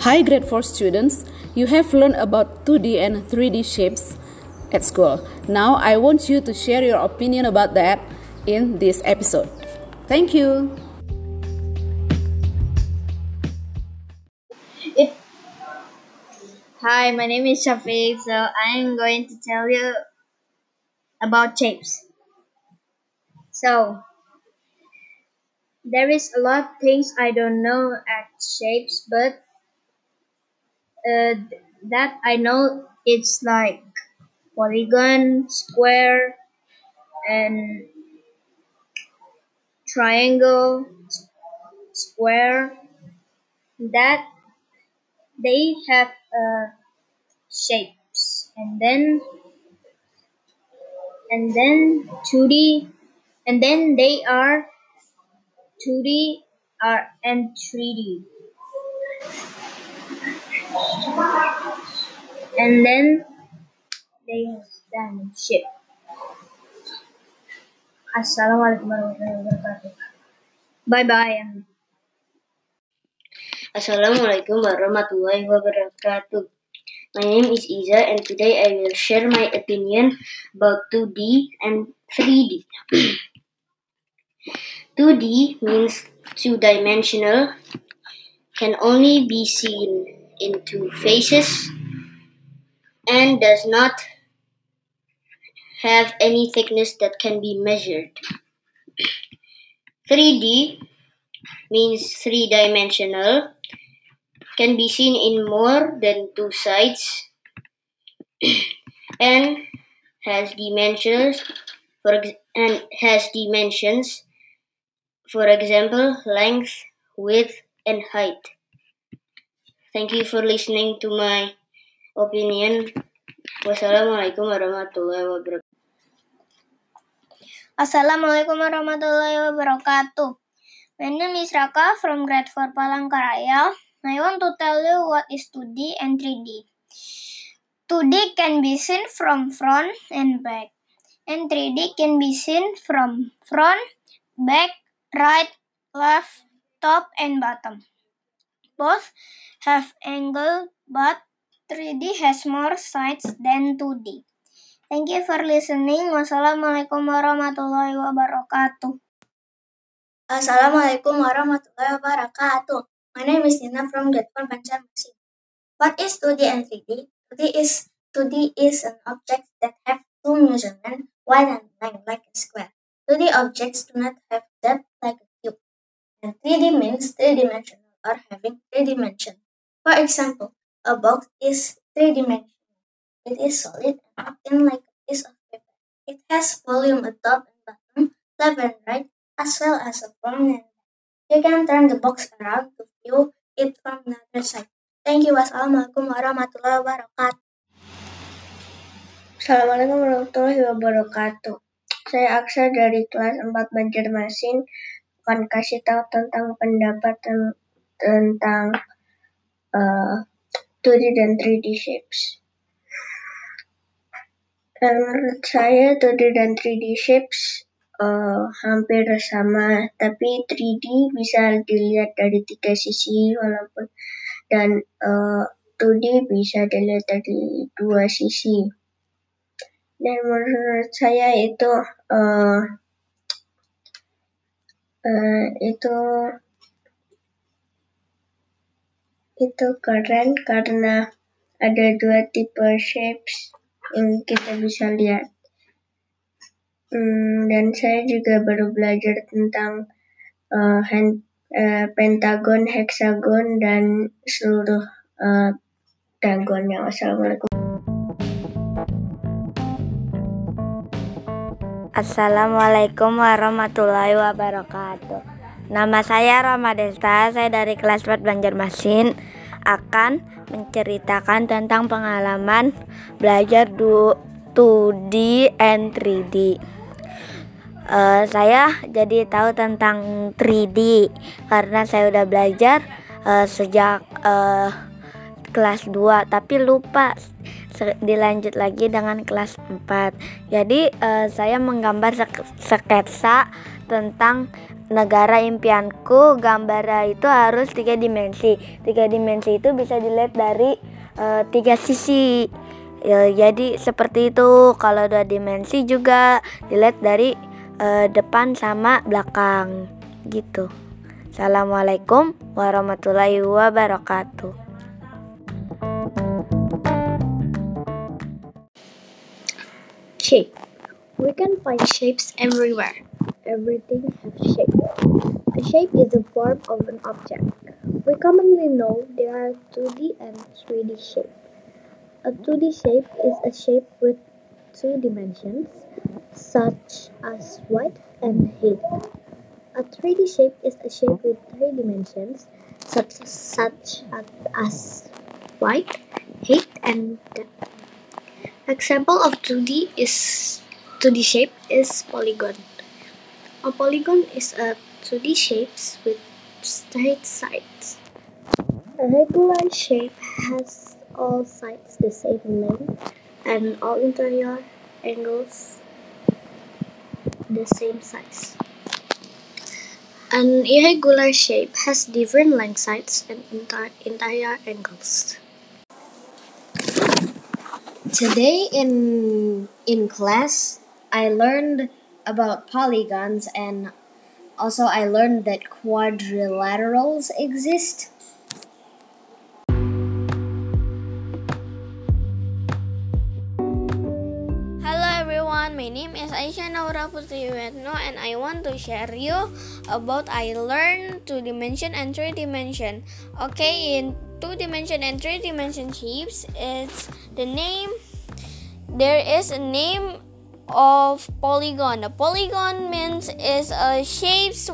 Hi, grade 4 students. You have learned about 2D and 3D shapes at school. Now, I want you to share your opinion about that in this episode. Thank you. Hi, my name is Shafiq. So I am going to tell you about shapes. So there is a lot of things I don't know at shapes, but uh, that I know it's like polygon, square, and triangle, square. That they have uh, shapes, and then and then 2D, and then they are 2D are and 3D. And then they stand shape. Assalamualaikum warahmatullahi wabarakatuh. Bye bye. Assalamualaikum warahmatullahi wabarakatuh. My name is Iza and today I will share my opinion about 2D and 3D. 2D means two-dimensional, can only be seen in two faces, and does not have any thickness that can be measured. 3D means three-dimensional, can be seen in more than two sides, and has dimensions for ex- and has dimensions for example length width and height thank you for listening to my opinion wassalamualaikum warahmatullahi wabarakatuh Assalamualaikum warahmatullahi wabarakatuh. My name is Raka from grade 4 Palangkaraya. I want to tell you what is 2D and 3D. 2D can be seen from front and back, and 3D can be seen from front, back, right, left, top, and bottom. Both have angle, but 3D has more sides than 2D. Thank you for listening. Wassalamualaikum warahmatullahi wabarakatuh. Assalamualaikum warahmatullahi wabarakatuh. My name is Nina from 4 Banjarmasin. What is 2D and 3D? 2D is 2D is an object that have two measurements, wide and length like a square. 2D objects do not have depth like a cube. And 3D means three-dimensional or having three dimensions. For example, a box is three-dimensional. It is solid and wrapped in like a piece of paper. It has volume at top and bottom, left and right, as well as a front and back. You can turn the box around to view it from the other side. Thank you. Wassalamualaikum warahmatullahi wabarakatuh. Assalamualaikum warahmatullahi wabarakatuh. Saya Aksa dari kelas 4 Banjarmasin akan kasih tahu tentang pendapat tentang uh, 2D dan 3D shapes. Dan menurut saya 2D dan 3D shapes uh, hampir sama, tapi 3D bisa dilihat dari tiga sisi walaupun dan uh, 2D bisa dilihat dari dua sisi. Dan menurut saya itu uh, uh, itu itu keren karena ada dua tipe shapes yang kita bisa lihat. Hmm, dan saya juga baru belajar tentang uh, hand, uh, pentagon, hexagon, dan seluruh uh. Assalamualaikum warahmatullahi wabarakatuh. Nama saya Rama Desta, saya dari kelas 4 Banjarmasin akan menceritakan tentang pengalaman belajar 2D and 3D. Uh, saya jadi tahu tentang 3D karena saya udah belajar uh, sejak uh, kelas 2 tapi lupa dilanjut lagi dengan kelas 4 jadi uh, saya menggambar sketsa tentang negara impianku gambar itu harus tiga dimensi. Tiga dimensi itu bisa dilihat dari uh, tiga sisi. Ya, jadi seperti itu. Kalau dua dimensi juga dilihat dari uh, depan sama belakang. Gitu. Assalamualaikum warahmatullahi wabarakatuh. Shape We can find shapes everywhere. Everything has shape. A shape is a form of an object. We commonly know there are 2D and 3D shapes. A 2D shape is a shape with two dimensions, such as width and height. A 3D shape is a shape with three dimensions, such, such as width, height, and depth. Example of 2D is 2D shape is polygon. A polygon is a 2D shape with straight sides. A regular shape has all sides the same length and all interior angles the same size. An irregular shape has different length sides and interior angles. Today in in class I learned about polygons and also I learned that quadrilaterals exist. Hello everyone, my name is Aisha Naura Putri Wetno and I want to share you about I learned two dimension and three dimension. Okay, in two dimension and three dimension shapes, it's the name. There is a name of polygon. A polygon means is a shapes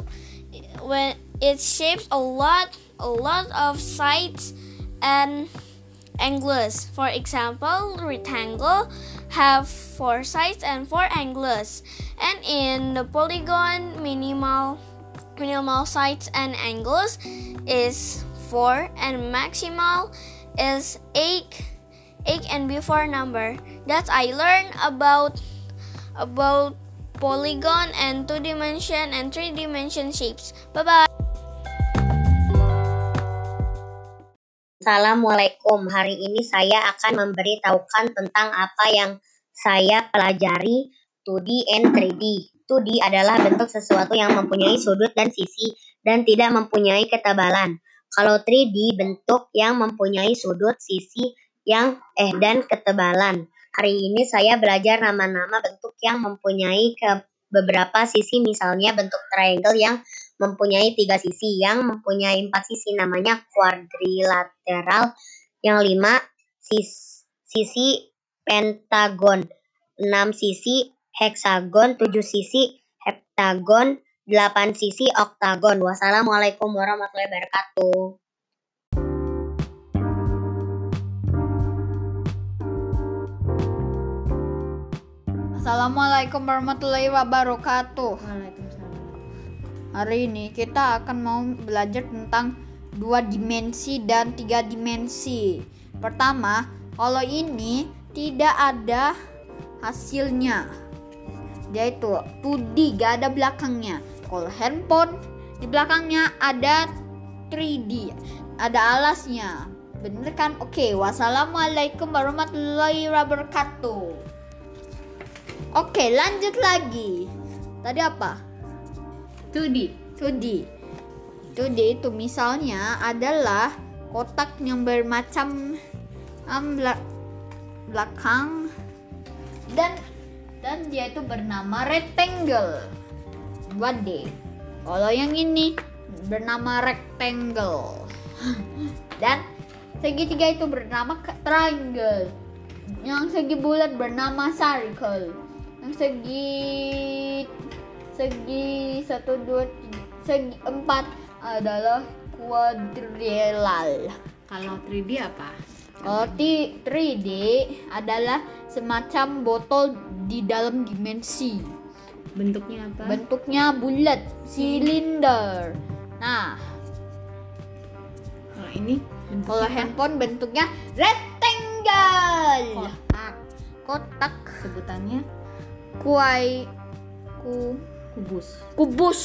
when it shapes a lot, a lot of sides and angles. For example, rectangle have four sides and four angles. And in the polygon, minimal minimal sides and angles is 4 and maximal is 8 8 and before number that I learned about about polygon and two dimension and three dimension shapes bye bye Assalamualaikum. Hari ini saya akan memberitahukan tentang apa yang saya pelajari 2D and 3D. 2D adalah bentuk sesuatu yang mempunyai sudut dan sisi dan tidak mempunyai ketebalan. Kalau 3D bentuk yang mempunyai sudut, sisi yang eh dan ketebalan. Hari ini saya belajar nama-nama bentuk yang mempunyai ke beberapa sisi. Misalnya bentuk triangle yang mempunyai tiga sisi. Yang mempunyai empat sisi namanya quadrilateral yang lima sis, sisi pentagon. Enam sisi heksagon. Tujuh sisi heptagon. Delapan sisi oktagon. Wassalamualaikum warahmatullahi wabarakatuh Assalamualaikum warahmatullahi wabarakatuh. Hari ini kita akan mau belajar tentang dua dimensi dan tiga dimensi. Pertama, kalau ini tidak ada hasilnya. Yaitu 2D, gak ada belakangnya. Kalau handphone di belakangnya ada 3D, ada alasnya. Bener kan? Oke, wassalamualaikum warahmatullahi wabarakatuh. Oke, lanjut lagi. Tadi apa? 2D 2D 2D itu misalnya adalah kotak yang bermacam um, belakang. Dan dan dia itu bernama rectangle. 2D kalau yang ini bernama rectangle. Dan segitiga itu bernama triangle. Yang segi bulat bernama circle yang segi segi satu dua tiga, segi empat adalah kuadrilal. Kalau 3D apa? Kalau 3D adalah semacam botol di dalam dimensi. Bentuknya apa? Bentuknya bulat, silinder. Nah, kalau ini Kalau handphone bentuknya rectangle. Kotak. Kotak Sebutannya kuai ku kubus. kubus.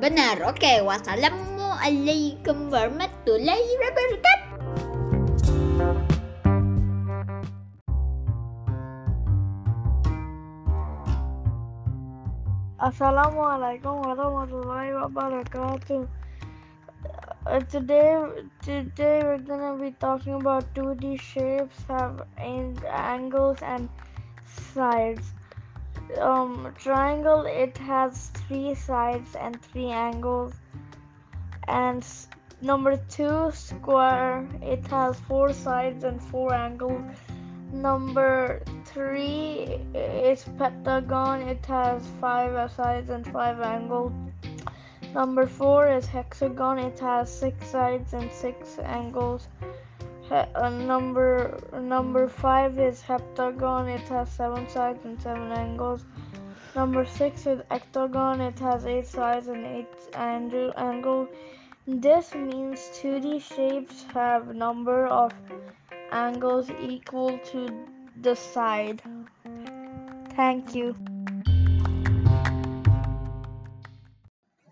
Benar. Oke, wassalamualaikum warahmatullahi wabarakatuh. Assalamualaikum warahmatullahi wabarakatuh. Uh, today, today we're gonna be talking about 2D shapes, have angles and sides. Um, triangle it has three sides and three angles, and number two square it has four sides and four angles. Number three is pentagon. It has five sides and five angles. Number four is hexagon. It has six sides and six angles. Uh, number number five is heptagon. It has seven sides and seven angles. Number six is octagon. It has eight sides and eight ang- angles. This means 2D shapes have number of angles equal to the side. Thank you.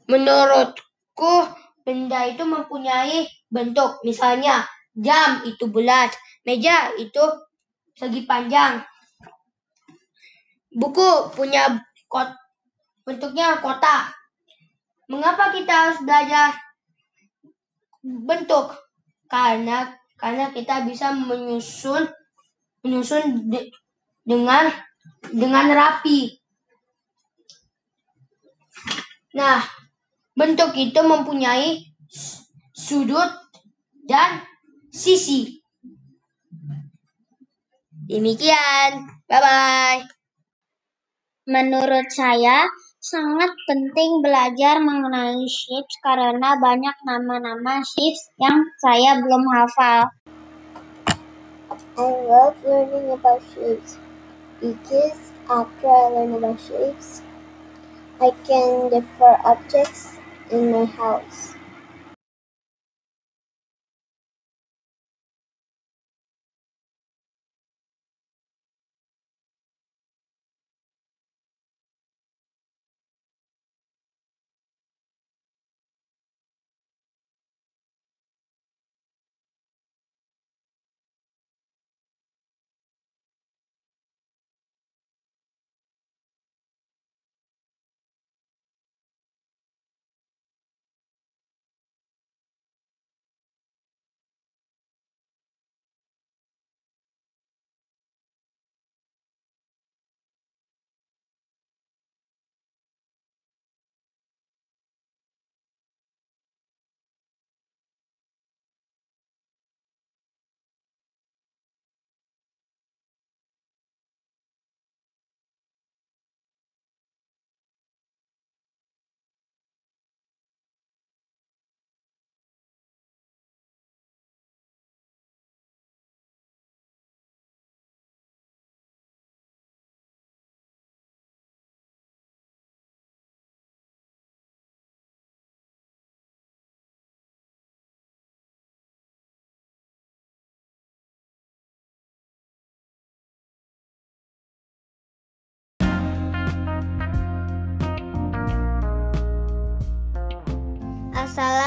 Menurutku, benda itu mempunyai bentuk. Misalnya, jam itu bulat, meja itu segi panjang. Buku punya kot, bentuknya kotak. Mengapa kita harus belajar bentuk? Karena karena kita bisa menyusun menyusun de- dengan dengan rapi. Nah, bentuk itu mempunyai sudut dan sisi. Demikian. Bye bye. Menurut saya, sangat penting belajar mengenai shapes karena banyak nama-nama shapes yang saya belum hafal. I love learning about shapes because after I learn about shapes, I can differ objects in my house.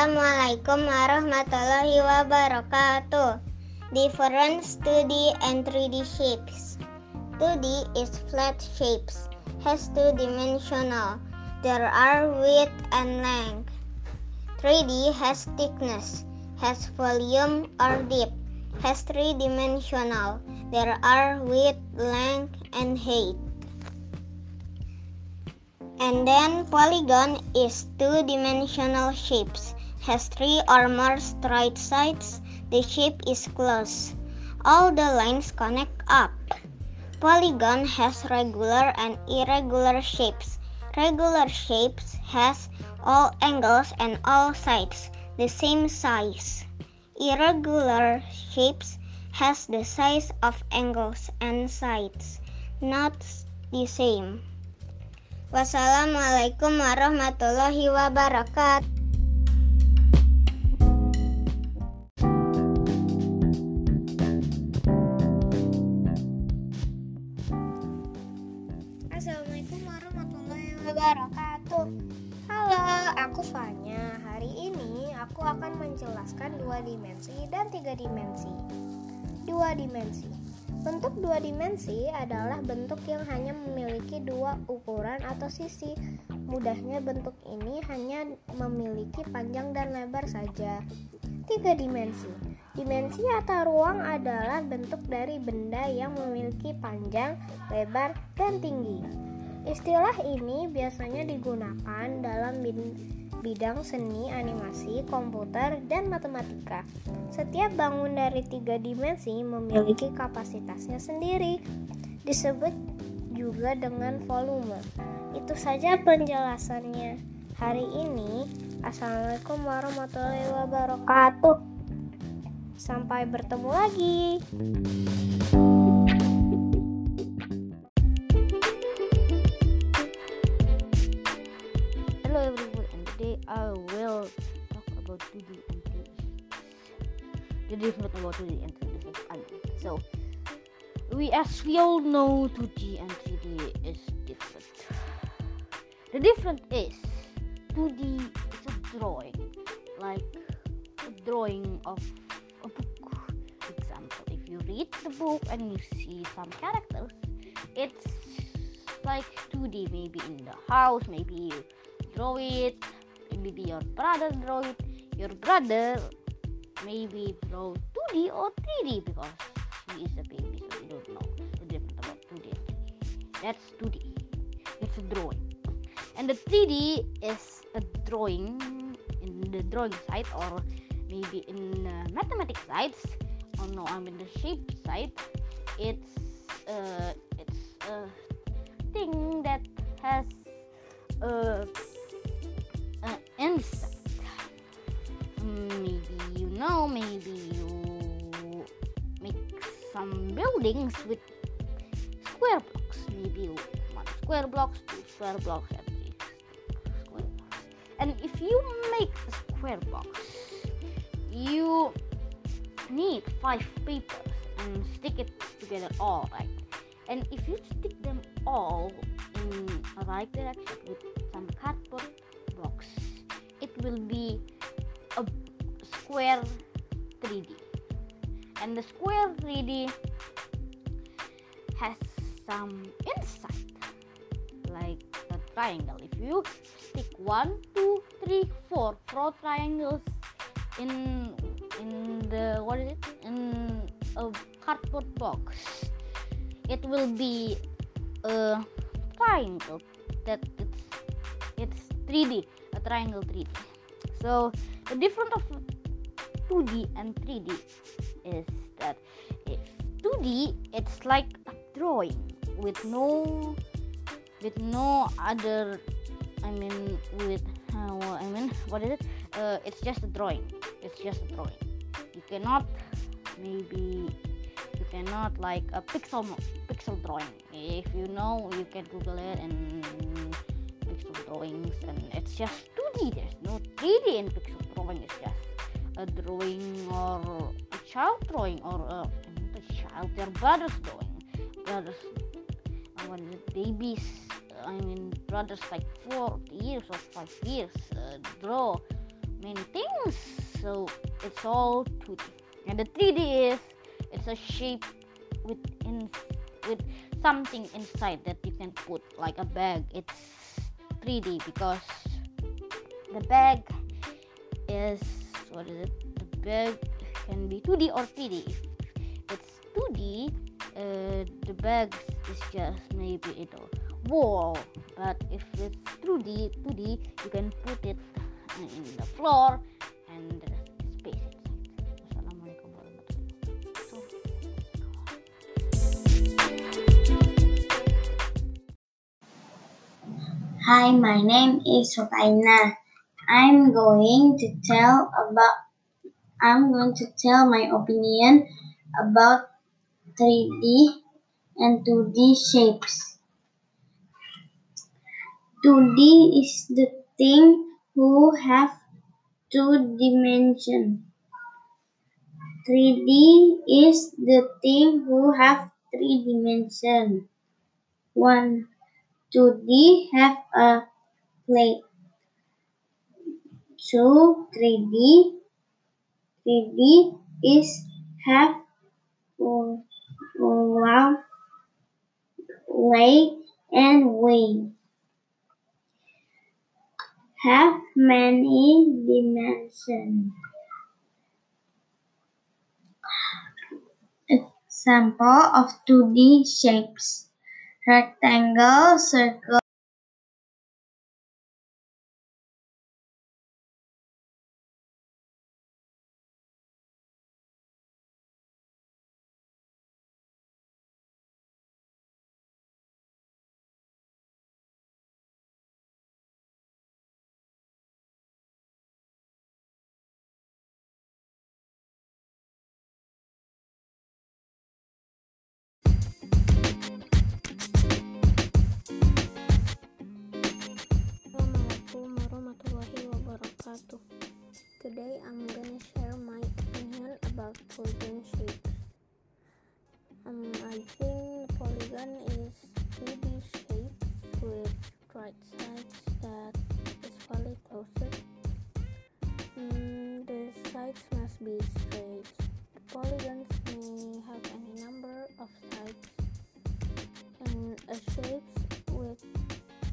Assalamualaikum warahmatullahi wabarakatuh. Difference 2D and 3D shapes. 2D is flat shapes, has two dimensional. There are width and length. 3D has thickness, has volume or depth, has three dimensional. There are width, length, and height. And then polygon is two-dimensional shapes, has three or more straight sides. The shape is closed. All the lines connect up. Polygon has regular and irregular shapes. Regular shapes has all angles and all sides the same size. Irregular shapes has the size of angles and sides not the same. Wassalamualaikum warahmatullahi wabarakatuh. Aku akan menjelaskan dua dimensi dan tiga dimensi. Dua dimensi. Bentuk dua dimensi adalah bentuk yang hanya memiliki dua ukuran atau sisi. Mudahnya bentuk ini hanya memiliki panjang dan lebar saja. Tiga dimensi. Dimensi atau ruang adalah bentuk dari benda yang memiliki panjang, lebar, dan tinggi. Istilah ini biasanya digunakan dalam bidang seni, animasi, komputer, dan matematika. Setiap bangun dari tiga dimensi memiliki kapasitasnya sendiri, disebut juga dengan volume. Itu saja penjelasannya. Hari ini, Assalamualaikum warahmatullahi wabarakatuh. Sampai bertemu lagi. Talk about 2D and 3D. The difference about 2D and 3D So we as we all know 2D and 3D is different. The difference is 2D is a drawing like a drawing of a book. Example, if you read the book and you see some characters, it's like 2D, maybe in the house, maybe you draw it, maybe your brother draw it, your brother maybe draw 2D or 3D because he is a baby, so we don't know the difference about 2D That's 2D. It's a drawing. And the 3D is a drawing in the drawing side or maybe in uh, mathematics sides oh no i'm in the shape side it's uh, it's a thing that has uh, an insect maybe you know maybe you make some buildings with square blocks. Maybe one square blocks two square blocks and three square blocks. And if you make a square box you need five papers and stick it together all right? And if you stick them all in a right direction with some cardboard box it will be square 3d and the square 3d has some inside like a triangle. If you stick one two three four four triangles in in the what is it? In a cardboard box it will be a triangle that it's it's 3d a triangle 3d so the difference of 2d and 3d is that if 2d it's like a drawing with no with no other i mean with uh, i mean what is it? Uh, it's just a drawing. It's just a drawing. You cannot maybe you cannot like a pixel pixel drawing. If you know you can google it and pixel drawings and it's just 2d there's no 3d in pixel drawing. It's just a drawing or a child drawing or a, a child your brother's drawing. Brothers uh, when babies i mean brothers like four years or five years uh, draw many things. So it's all 2d and the 3d is it's a shape with in with something inside that you can put like a bag. It's 3d because the bag is what is it the bag can be 2d or 3d if it's 2d uh, the bag is just maybe it wall. But if it's 2d 2d you can put it in the floor and space it. Hi, my name is Sofaina. I'm going to tell about I'm going to tell my opinion about 3D and 2D shapes. 2D is the thing who have two dimension. 3D is the thing who have three dimension. One 2D have a plate. So 3D 3D is have long leg and wing. Have many dimensions. Example of 2D shapes. Rectangle, circle, Today I'm gonna share my opinion about polygon shape. Um, I think polygon is 2D shape with right sides that is fully closed. Um, the sides must be straight. Polygons may have any number of sides and a shape with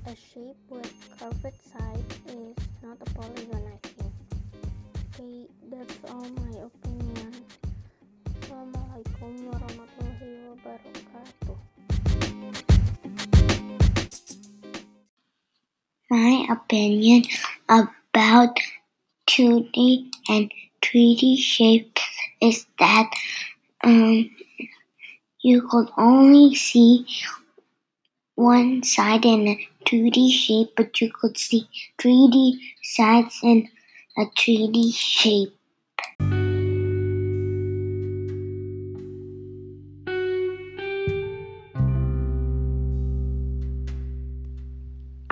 a shape with curved side is not a polygon I think. Okay, that's all my opinion. Assalamualaikum warahmatullahi wabarakatuh. My opinion about 2D and 3D shapes is that um, you could only see one side in a 2D shape, but you could see 3D sides in a 3D shape.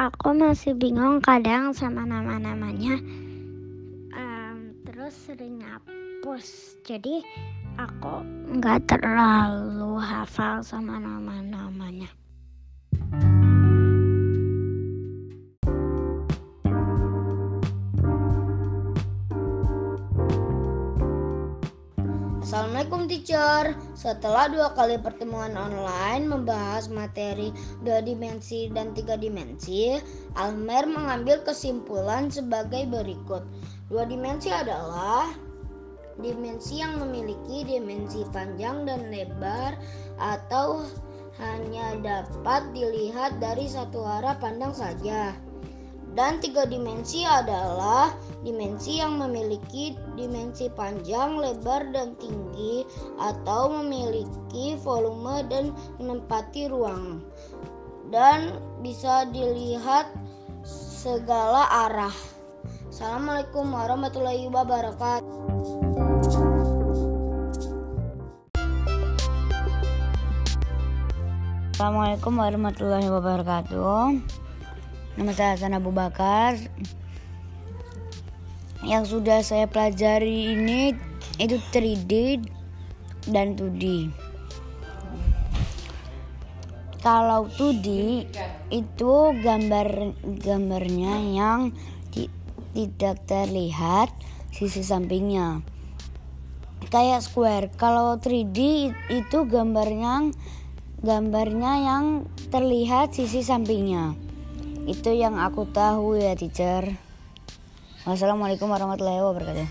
Aku masih bingung kadang sama nama-namanya. Em, terus sering hapus. Jadi aku nggak terlalu hafal sama nama-namanya. Assalamualaikum teacher. Setelah dua kali pertemuan online membahas materi dua dimensi dan tiga dimensi, Almer mengambil kesimpulan sebagai berikut. Dua dimensi adalah dimensi yang memiliki dimensi panjang dan lebar atau hanya dapat dilihat dari satu arah pandang saja. Dan tiga dimensi adalah dimensi yang memiliki dimensi panjang, lebar, dan tinggi atau memiliki volume dan menempati ruang dan bisa dilihat segala arah. Assalamualaikum warahmatullahi wabarakatuh. Assalamualaikum warahmatullahi wabarakatuh. Nama saya Hasan Abu Bakar. Yang sudah saya pelajari ini itu 3D dan 2D. Kalau 2D itu gambar gambarnya yang ti- tidak terlihat sisi sampingnya. Kayak square. Kalau 3D itu gambarnya gambarnya yang terlihat sisi sampingnya. Itu yang aku tahu ya, teacher. Wassalamualaikum warahmatullahi wabarakatuh.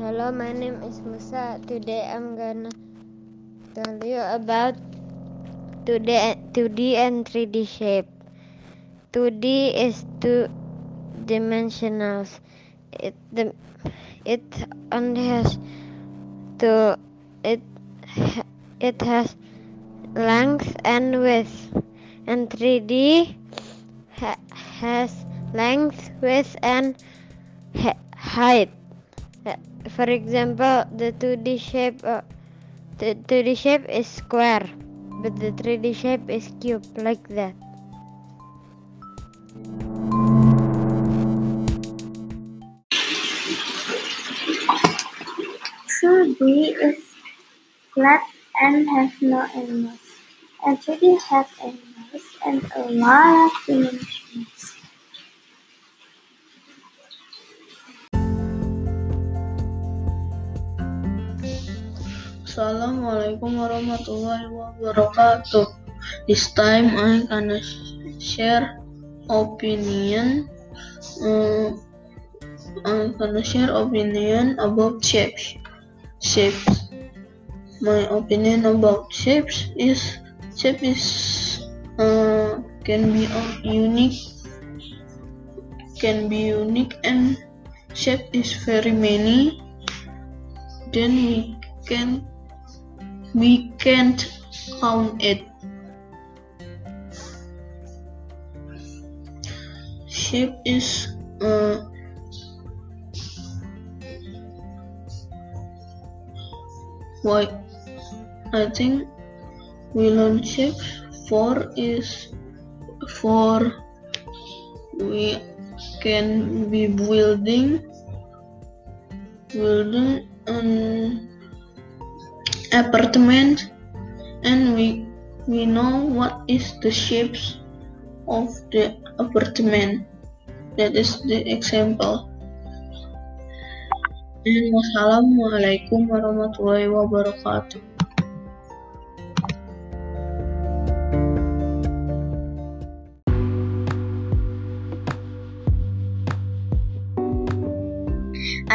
Hello, my name is Musa. Today I'm gonna tell you about 2D, 2D and 3D shape. 2D is two dimensionals. It the it only has two it it has length and width, and 3D ha- has length, width, and he- height. Uh, For example, the 2D shape uh, the 2D shape is square, but the 3D shape is cube like that. 2D is flat and has no angles, and 3D has angles and a lot of dimensions. Assalamualaikum warahmatullahi wabarakatuh. This time I'm gonna share opinion. Uh, I'm gonna share opinion about shapes. Shapes. My opinion about shapes is shape is uh, can be unique can be unique and shape is very many then we can we can't count it. Shape is uh, why I think we learn shape four is for we can be building building and apartment and we we know what is the shapes of the apartment. That is the example. And wassalamualaikum warahmatullahi wabarakatuh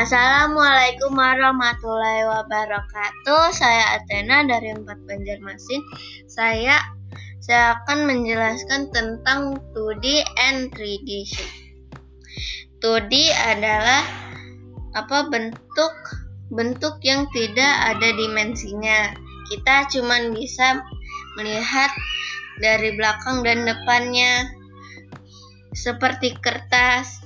Assalamualaikum warahmatullahi wabarakatuh. Saya Athena dari Empat Banjarmasin. Saya saya akan menjelaskan tentang 2D and 3D shape. 2D adalah apa bentuk bentuk yang tidak ada dimensinya. Kita cuma bisa melihat dari belakang dan depannya seperti kertas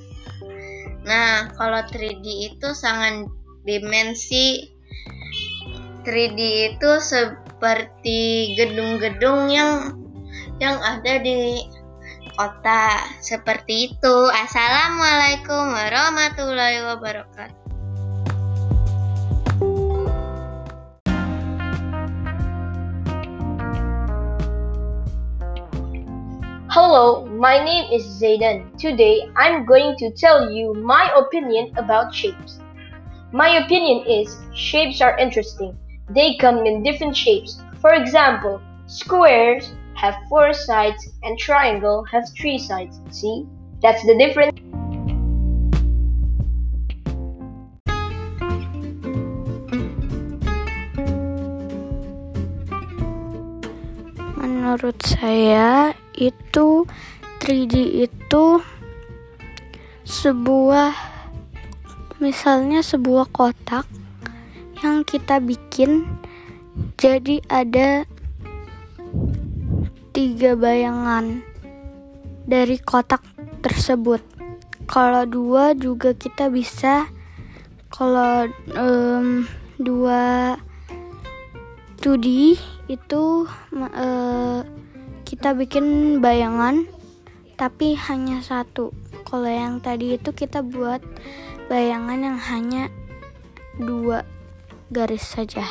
Nah, kalau 3D itu sangat dimensi 3D itu seperti gedung-gedung yang yang ada di kota seperti itu. Assalamualaikum warahmatullahi wabarakatuh. Hello, my name is Zayden. Today I'm going to tell you my opinion about shapes. My opinion is shapes are interesting. They come in different shapes. For example, squares have four sides and triangle has three sides. See? That's the difference. Menurut saya itu 3D itu sebuah misalnya sebuah kotak yang kita bikin. Jadi ada tiga bayangan dari kotak tersebut. Kalau dua juga kita bisa. Kalau um, dua 2D itu uh, kita bikin bayangan tapi hanya satu. Kalau yang tadi itu kita buat bayangan yang hanya dua garis saja